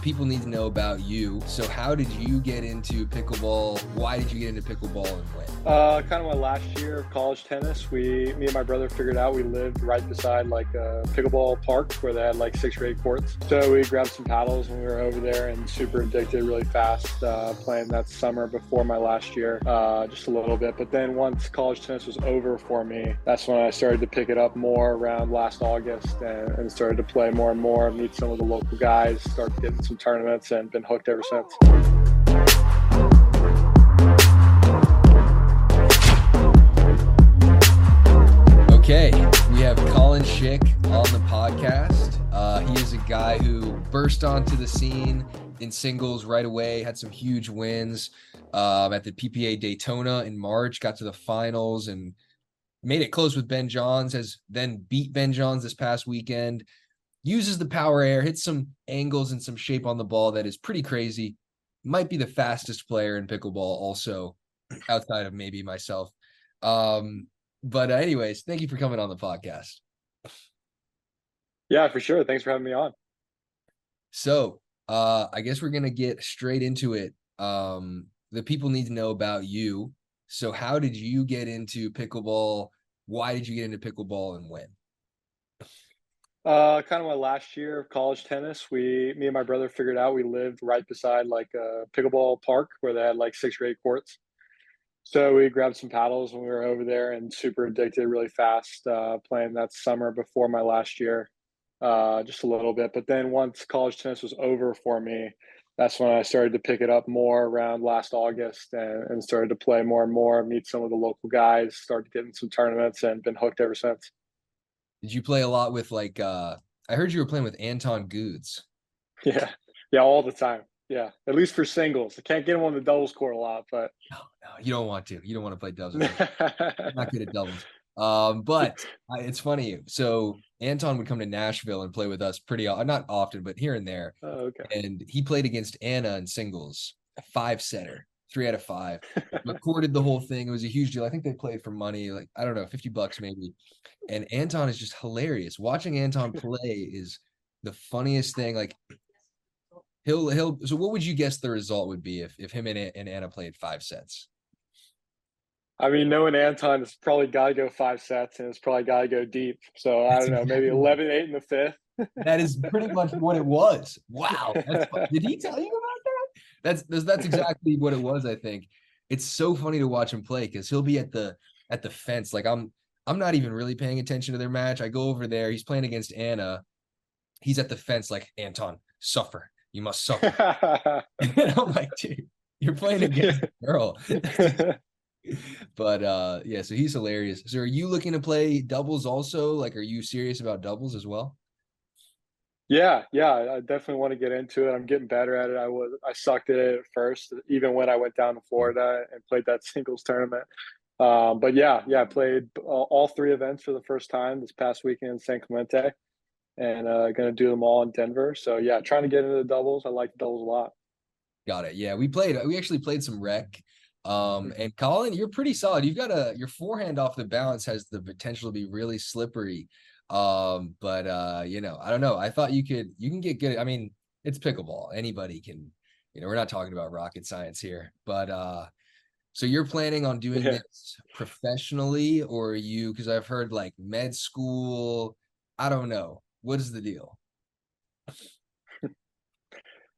people need to know about you. So, how did you get into pickleball? Why did you get into pickleball and when? Uh, kind of my last year of college tennis. We, me and my brother, figured out we lived right beside like a pickleball park where they had like six or eight courts. So we grabbed some paddles and we were over there and super addicted really fast. Uh, playing that summer before my last year, uh, just a little bit. But then once college tennis was over for me, that's when I started to pick it up more around last August and, and started to play more and more, meet some of the local guys, start getting some tournaments, and been hooked ever since. Okay, we have Collin Shick on the podcast. Uh, he is a guy who burst onto the scene in singles right away, had some huge wins um, at the PPA Daytona in March, got to the finals and made it close with Ben Johns, has then beat Ben Johns this past weekend, uses the power air, hits some angles and some shape on the ball that is pretty crazy. Might be the fastest player in pickleball, also outside of maybe myself. Um, but uh, anyways, thank you for coming on the podcast. Yeah, for sure. Thanks for having me on. So, uh, I guess we're gonna get straight into it. Um, the people need to know about you. So, how did you get into pickleball? Why did you get into pickleball and when? Uh, kind of my last year of college tennis. We, me and my brother, figured out we lived right beside like a pickleball park where they had like six or eight courts. So we grabbed some paddles when we were over there and super addicted really fast. Uh, playing that summer before my last year, uh, just a little bit. But then once college tennis was over for me, that's when I started to pick it up more around last August and, and started to play more and more, meet some of the local guys, started getting some tournaments, and been hooked ever since. Did you play a lot with like? uh I heard you were playing with Anton Goods. Yeah, yeah, all the time. Yeah, at least for singles. I can't get him on the doubles court a lot, but no, no, you don't want to. You don't want to play doubles. not good at doubles. Um, but it's funny. So Anton would come to Nashville and play with us pretty not often, but here and there. Oh, okay. And he played against Anna in singles, a five setter, three out of five. Recorded the whole thing. It was a huge deal. I think they played for money, like I don't know, fifty bucks maybe. And Anton is just hilarious. Watching Anton play is the funniest thing. Like he'll he'll. So what would you guess the result would be if if him and, and Anna played five sets? I mean, knowing Anton, it's probably got to go five sets and it's probably got to go deep. So I don't know, maybe 11 8 in the fifth. that is pretty much what it was. Wow. Did he tell you about? That's, that's exactly what it was, I think. It's so funny to watch him play because he'll be at the at the fence. Like I'm I'm not even really paying attention to their match. I go over there, he's playing against Anna. He's at the fence, like, Anton, suffer. You must suffer. and I'm like, dude, you're playing against a girl but uh yeah so he's hilarious so are you looking to play doubles also like are you serious about doubles as well yeah yeah i definitely want to get into it i'm getting better at it i was i sucked at it at first even when i went down to florida and played that singles tournament um, but yeah yeah i played all three events for the first time this past weekend in san clemente and uh gonna do them all in denver so yeah trying to get into the doubles i like the doubles a lot got it yeah we played we actually played some rec um, mm-hmm. and Collin, you're pretty solid. You've got a your forehand off the balance has the potential to be really slippery. Um, but uh, you know, I don't know. I thought you could you can get good. I mean, it's pickleball. Anybody can, you know, we're not talking about rocket science here, but uh so you're planning on doing yeah. this professionally or you because I've heard like med school. I don't know. What is the deal?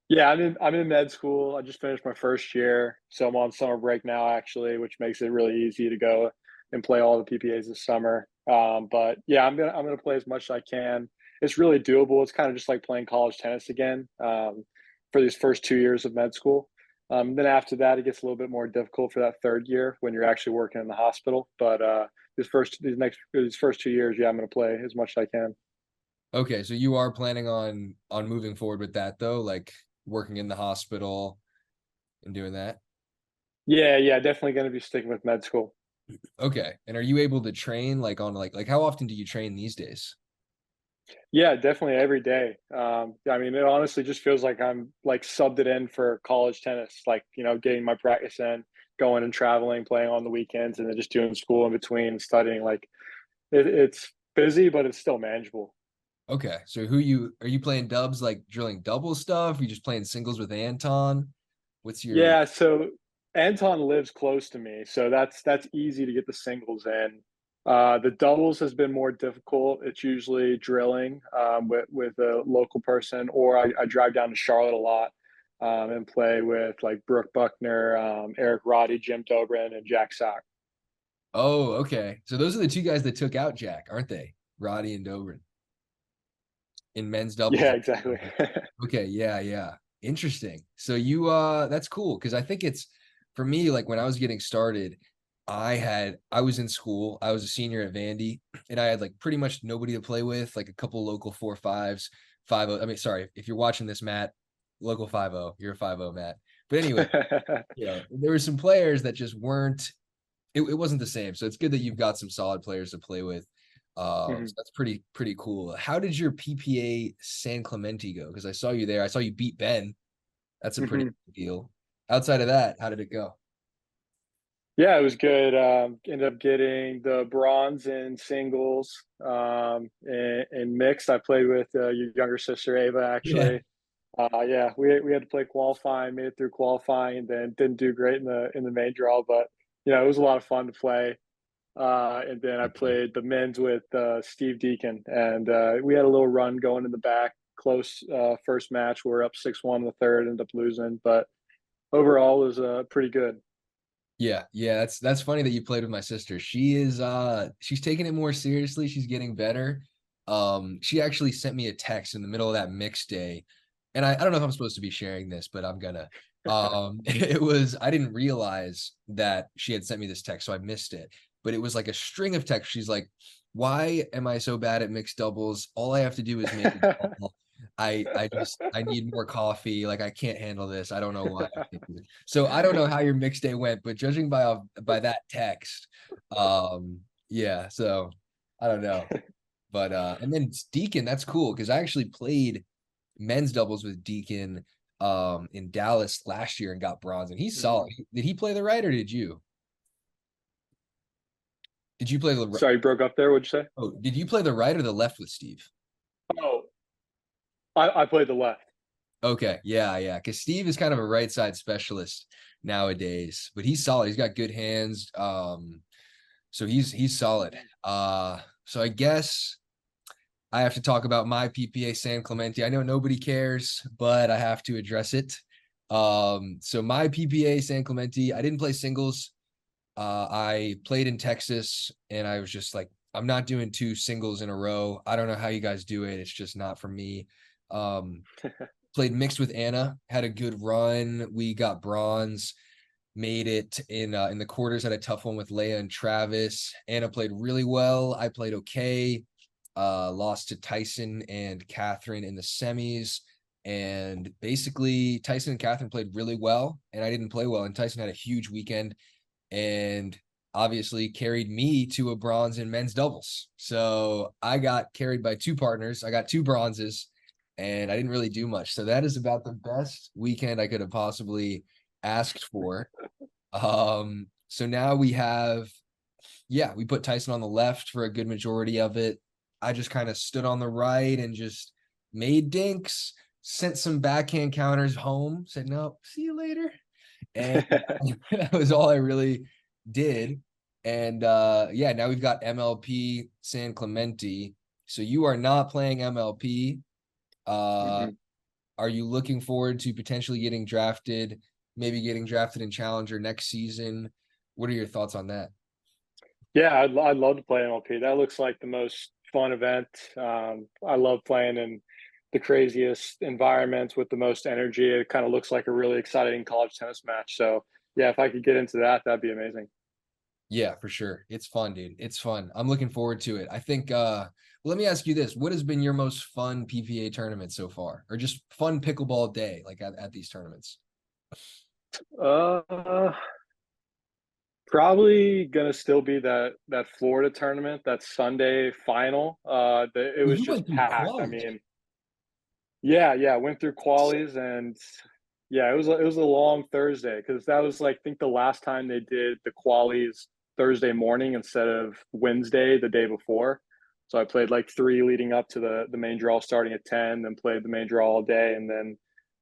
Yeah, I'm in I'm in med school. I just finished my first year, so I'm on summer break now, actually, which makes it really easy to go and play all the PPAs this summer. Um, but yeah, I'm gonna I'm gonna play as much as I can. It's really doable. It's kind of just like playing college tennis again um, for these first two years of med school. Um, then after that, it gets a little bit more difficult for that third year when you're actually working in the hospital. But uh, these first these next these first two years, yeah, I'm gonna play as much as I can. Okay, so you are planning on on moving forward with that though, like working in the hospital and doing that? Yeah, yeah, definitely going to be sticking with med school. Okay. And are you able to train like on like like how often do you train these days? Yeah, definitely every day. Um, I mean, it honestly just feels like I'm like subbed it in for college tennis, like, you know, getting my practice in, going and traveling, playing on the weekends, and then just doing school in between, studying. Like, it, it's busy, but it's still manageable. Okay, so who you are you playing dubs like drilling double stuff? Are you just playing singles with Anton? What's your Yeah, so Anton lives close to me, so that's that's easy to get the singles in. Uh, the doubles has been more difficult. It's usually drilling um, with with a local person, or I, I drive down to Charlotte a lot um, and play with like Brooke Buckner, um, Eric Roddy, Jim Dobrin, and Jack Sock. Oh, okay. So those are the two guys that took out Jack, aren't they? Roddy and Dobrin in men's doubles. Yeah, exactly. okay, yeah, yeah. Interesting. So you uh that's cool because I think it's for me, like when I was getting started, I had I was in school, I was a senior at Vandy, and I had like pretty much nobody to play with, like a couple local four fives, five oh. I mean, sorry, if you're watching this, Matt, local five oh, you're a five oh, Matt. But anyway, you know, there were some players that just weren't it, it wasn't the same. So it's good that you've got some solid players to play with. Um, mm-hmm. so that's pretty pretty cool. How did your PPA San Clemente go? Because I saw you there. I saw you beat Ben. That's a pretty mm-hmm. deal. Outside of that, how did it go? Yeah, it was good. Um, ended up getting the bronze in singles um, and, and mixed. I played with uh, your younger sister Ava actually. Yeah. Uh, yeah, we we had to play qualifying, made it through qualifying, and then didn't do great in the in the main draw. But you know, it was a lot of fun to play. Uh, and then I played the men's with uh, Steve Deakin, and uh, we had a little run going in the back. Close uh, first match, we are up six one in the third, ended up losing, but overall was uh, pretty good. Yeah, yeah, that's that's funny that you played with my sister. She is uh she's taking it more seriously. She's getting better. Um, she actually sent me a text in the middle of that mix day, and I, I don't know if I'm supposed to be sharing this, but I'm gonna. Um, it was I didn't realize that she had sent me this text, so I missed it. But it was like a string of texts. She's like, "Why am I so bad at mixed doubles? All I have to do is make I I just I need more coffee. Like I can't handle this. I don't know why. so I don't know how your mix day went, but judging by by that text, um, yeah. So I don't know, but uh, and then Deakin, that's cool because I actually played men's doubles with Deakin um in Dallas last year and got bronze, and he's solid. Mm. Did he play the right or did you? Did you play the? Right? Sorry, broke up there. What'd you say? Oh, did you play the right or the left with Steve? Oh, I, I played the left. Okay, yeah, yeah. Because Steve is kind of a right side specialist nowadays, but he's solid. He's got good hands. Um, so he's he's solid. Uh, so I guess I have to talk about my PPA San Clemente. I know nobody cares, but I have to address it. Um, so my PPA San Clemente, I didn't play singles. Uh, I played in Texas, and I was just like, I'm not doing two singles in a row. I don't know how you guys do it. It's just not for me. Um, played mixed with Anna, had a good run. We got bronze, made it in uh, in the quarters. Had a tough one with Leia and Travis. Anna played really well. I played okay. Uh, lost to Tyson and Catherine in the semis. And basically, Tyson and Catherine played really well, and I didn't play well. And Tyson had a huge weekend, and obviously carried me to a bronze in men's doubles. So I got carried by two partners. I got two bronzes and I didn't really do much. So that is about the best weekend I could have possibly asked for. Um, so now we have, yeah, we put Tyson on the left for a good majority of it. I just kind of stood on the right and just made dinks, sent some backhand counters home, said, no, see you later. And that was all I really did. And uh yeah, now we've got MLP San Clemente. So you are not playing MLP. Uh, mm-hmm. Are you looking forward to potentially getting drafted, maybe getting drafted in Challenger next season? What are your thoughts on that? Yeah, I'd, I'd love to play MLP. That looks like the most fun event. Um, I love playing in the craziest environments with the most energy. It kind of looks like a really exciting college tennis match. So, yeah, if I could get into that, that'd be amazing. Yeah, for sure. It's fun, dude. It's fun. I'm looking forward to it. I think uh let me ask you this. What has been your most fun PPA tournament so far? Or just fun pickleball day like at, at these tournaments? Uh probably gonna still be that that Florida tournament, that Sunday final. Uh the, it was you just packed. I mean yeah, yeah, went through qualies and yeah, it was it was a long Thursday because that was like I think the last time they did the qualies Thursday morning instead of Wednesday the day before. So I played like three leading up to the the main draw starting at 10, then played the main draw all day and then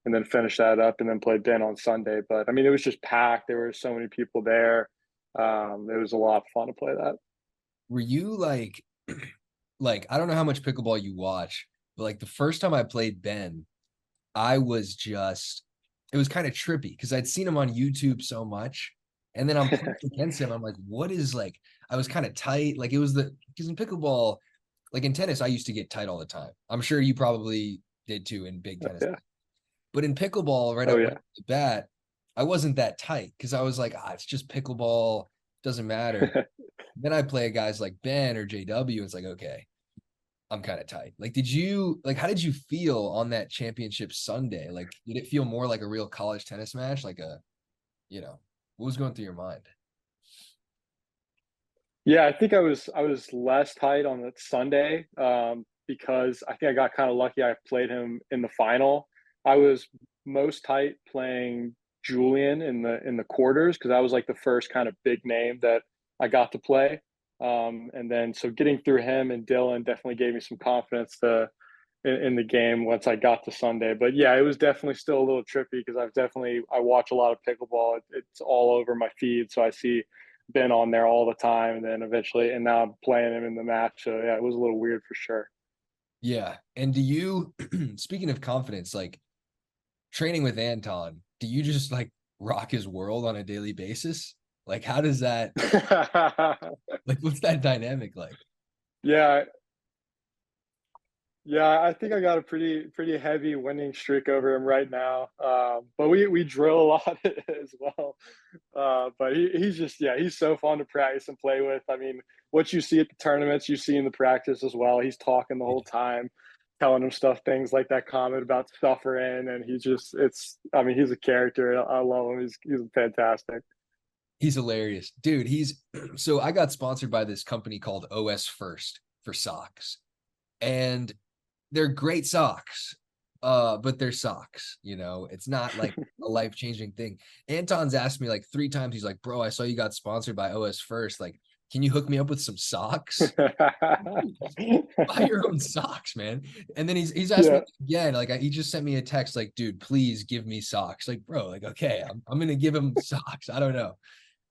and then finished that up and then played Ben on Sunday. But I mean it was just packed. There were so many people there. Um, it was a lot of fun to play that. Were you like like I don't know how much pickleball you watch, but like the first time I played Ben, I was just it was kind of trippy because I'd seen him on YouTube so much. And then I'm against him. I'm like, what is like I was kind of tight. Like it was the because in pickleball, like in tennis, I used to get tight all the time. I'm sure you probably did too in big tennis. Yeah. But in pickleball, right oh, yeah. the bat, I wasn't that tight because I was like, ah, it's just pickleball, doesn't matter. then I play guys like Ben or JW. It's like, okay, I'm kind of tight. Like, did you like how did you feel on that championship Sunday? Like, did it feel more like a real college tennis match? Like a, you know, what was going through your mind? Yeah, I think I was I was less tight on the Sunday um, because I think I got kind of lucky. I played him in the final. I was most tight playing Julian in the in the quarters because that was like the first kind of big name that I got to play. Um, and then so getting through him and Dylan definitely gave me some confidence to in, in, the game once I got to Sunday. But yeah, it was definitely still a little trippy because I've definitely I watch a lot of pickleball. It, it's all over my feed, so I see Ben on there all the time, and then eventually, and now I'm playing him in the match. So yeah, it was a little weird for sure. Yeah, and do you? speaking of confidence, like training with Anton, do you just like rock his world on a daily basis? Like, how does that? like, what's that dynamic like? Yeah, yeah, I think I got a pretty pretty heavy winning streak over him right now. Um, but we we drill a lot as well. Uh, but he, he's just yeah, he's so fun to practice and play with. I mean, what you see at the tournaments, you see in the practice as well. He's talking the whole time, telling him stuff, things like that comment about suffering, and he just it's. I mean, he's a character. I love him. He's he's fantastic. He's hilarious, dude. He's so I got sponsored by this company called OS1st for socks, and they're great socks uh but they're socks you know? It's not like a life-changing thing. Anton's asked me like three times he's like bro i saw you got sponsored by OS1st like can you hook me up with some socks? Buy your own socks man. And then he's he's asked yeah. me again like I, he just sent me a text like dude please give me socks. Like bro like okay i'm, I'm gonna give him socks. I don't know.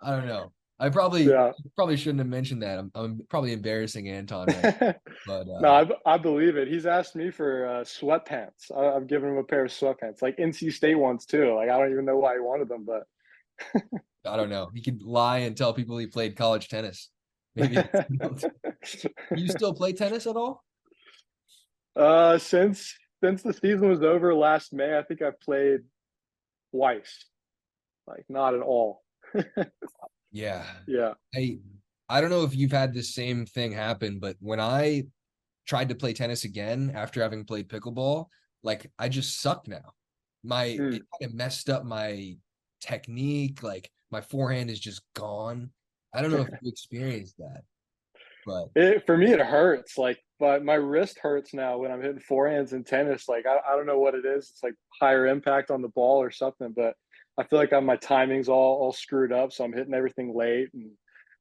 I don't know I probably yeah. probably shouldn't have mentioned that. I'm, I'm probably embarrassing Anton. Right? but uh, no, I, I believe it. He's asked me for uh, sweatpants. I, have given him a pair of sweatpants, like NC State ones too. Like I don't even know why he wanted them, but I don't know. He could lie and tell people he played college tennis. Maybe you still play tennis at all? Uh, since since the season was over last May, I think I've played twice. Like not at all. Yeah. Yeah. I I don't know if you've had the same thing happen, but when I tried to play tennis again after having played pickleball, like I just suck now. My mm. it kind of messed up my technique. Like my forehand is just gone. I don't know if you experienced that, but it, for me it hurts. Like, but my wrist hurts now when I'm hitting forehands in tennis. Like I, I don't know what it is. It's like higher impact on the ball or something, but I feel like I'm, my timing's all all screwed up, so I'm hitting everything late, and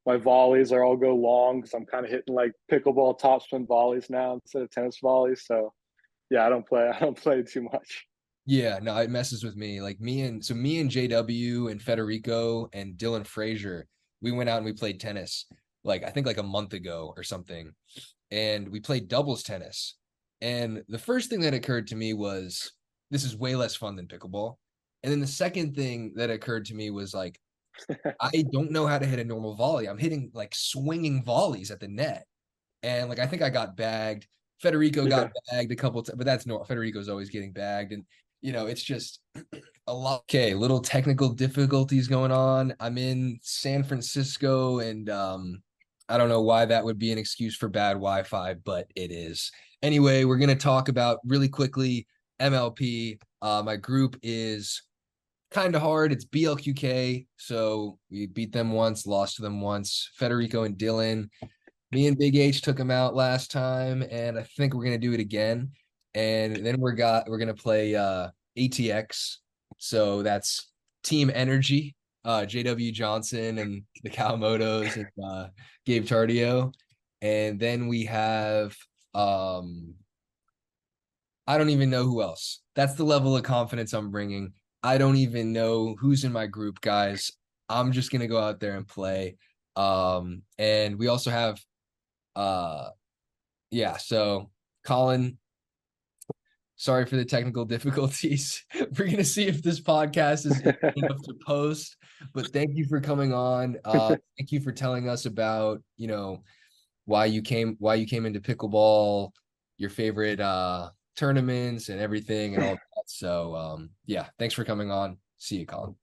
my volleys are all go long because I'm kind of hitting like pickleball topspin volleys now instead of tennis volleys. So yeah, I don't play. I don't play too much. Yeah, no, it messes with me. Like me and so me and JW and Federico and Dylan Frazier, we went out and we played tennis like I think like a month ago or something. And we played doubles tennis. And the first thing that occurred to me was this is way less fun than pickleball. And then the second thing that occurred to me was like, I don't know how to hit a normal volley. I'm hitting like swinging volleys at the net. And like, I think I got bagged. Federico yeah. got bagged a couple times, but that's no Federico's always getting bagged. And, you know, it's just a lot. Okay. Little technical difficulties going on. I'm in San Francisco and, um, I don't know why that would be an excuse for bad Wi Fi, but it is. Anyway, we're going to talk about really quickly MLP. Uh, my group is kind of hard. It's BLQK. So we beat them once, lost to them once. Federico and Dylan. Me and Big H took them out last time, and I think we're gonna do it again. And then we're got we're gonna play uh ATX. So that's Team Energy, uh JW Johnson and the Kawamotos and uh Gabe Tardio. and then we have um I don't even know who else. That's the level of confidence I'm bringing. I don't even know who's in my group, guys. I'm just going to go out there and play. Um and we also have uh yeah, so Collin sorry for the technical difficulties. We're going to see if this podcast is enough to post, but thank you for coming on. Uh thank you for telling us about, you know, why you came why you came into pickleball, your favorite uh tournaments and everything and all. So um yeah, thanks for coming on. See you, Collin.